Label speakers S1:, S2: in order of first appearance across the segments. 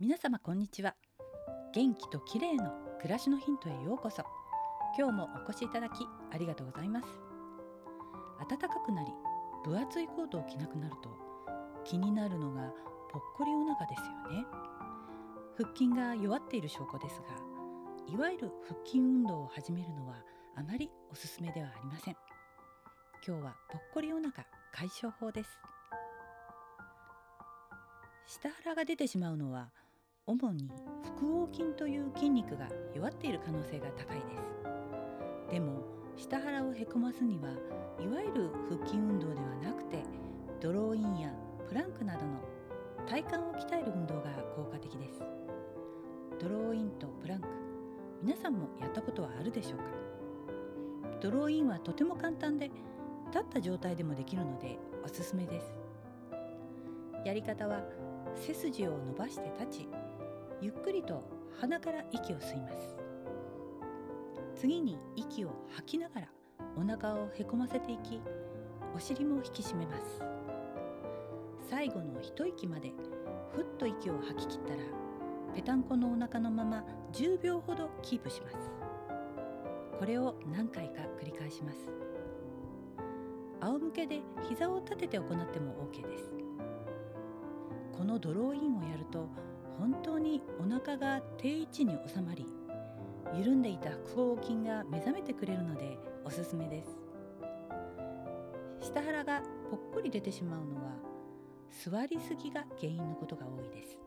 S1: 皆様こんにちは。元気と綺麗の暮らしのヒントへようこそ。今日もお越しいただきありがとうございます。暖かくなり分厚いコートを着なくなると気になるのがぽっこりお腹ですよね。腹筋が弱っている証拠ですがいわゆる腹筋運動を始めるのはあまりおすすめではありません。今日はぽっこりお腹解消法です。下腹が出てしまうのは主に腹横筋という筋肉が弱っている可能性が高いです。でも下腹をへこますにはいわゆる腹筋運動ではなくてドローインやプランクなどの体幹を鍛える運動が効果的です。ドローインとプランク皆さんもやったことはあるでしょうか？ドローインはとても簡単で立った状態でもできるのでおすすめです。やり方は背筋を伸ばして立ちゆっくりと鼻から息を吸います。次に息を吐きながらお腹をへこませていきお尻も引き締めます。最後の一息までふっと息を吐き切ったらぺたんこのお腹のまま10秒ほどキープします。これを何回か繰り返します。仰向けで膝を立てて行っても OK です。このドローインをやると本当にお腹が定位置に収まり緩んでいた腹横筋が目覚めてくれるのでおすすめです。下腹がぽっこり出てしまうのは座りすぎが原因のことが多いです。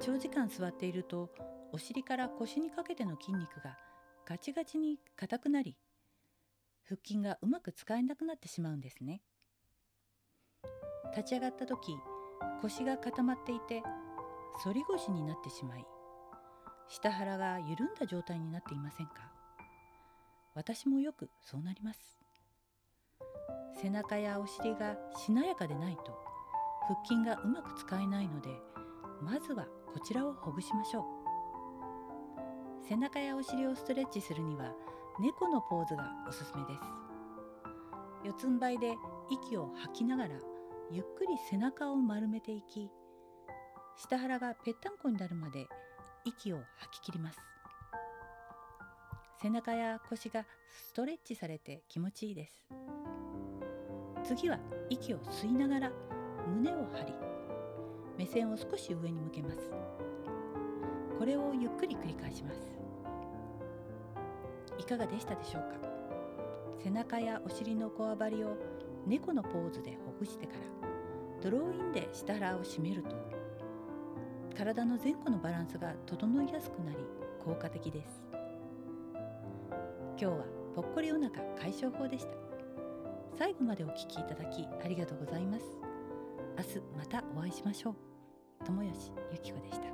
S1: 長時間座っているとお尻から腰にかけての筋肉がガチガチに硬くなり腹筋がうまく使えなくなってしまうんですね。立ち上がった時腰が固まっていて反り腰になってしまい下腹が緩んだ状態になっていませんか？私もよくそうなります。背中やお尻がしなやかでないと腹筋がうまく使えないのでまずはこちらをほぐしましょう。背中やお尻をストレッチするには猫のポーズがおすすめです。四つん這いで息を吐きながらゆっくり背中を丸めていき下腹がぺったんこになるまで息を吐き切ります。背中や腰がストレッチされて気持ちいいです。次は息を吸いながら胸を張り目線を少し上に向けます。これをゆっくり繰り返します。いかがでしたでしょうか？背中やお尻のこわばりを猫のポーズでほぐしてからドローインで下腹を締めると体の前後のバランスが整いやすくなり効果的です。今日はぽっこりお腹解消法でした。最後までお聞きいただきありがとうございます。明日またお会いしましょう。友吉ゆき子でした。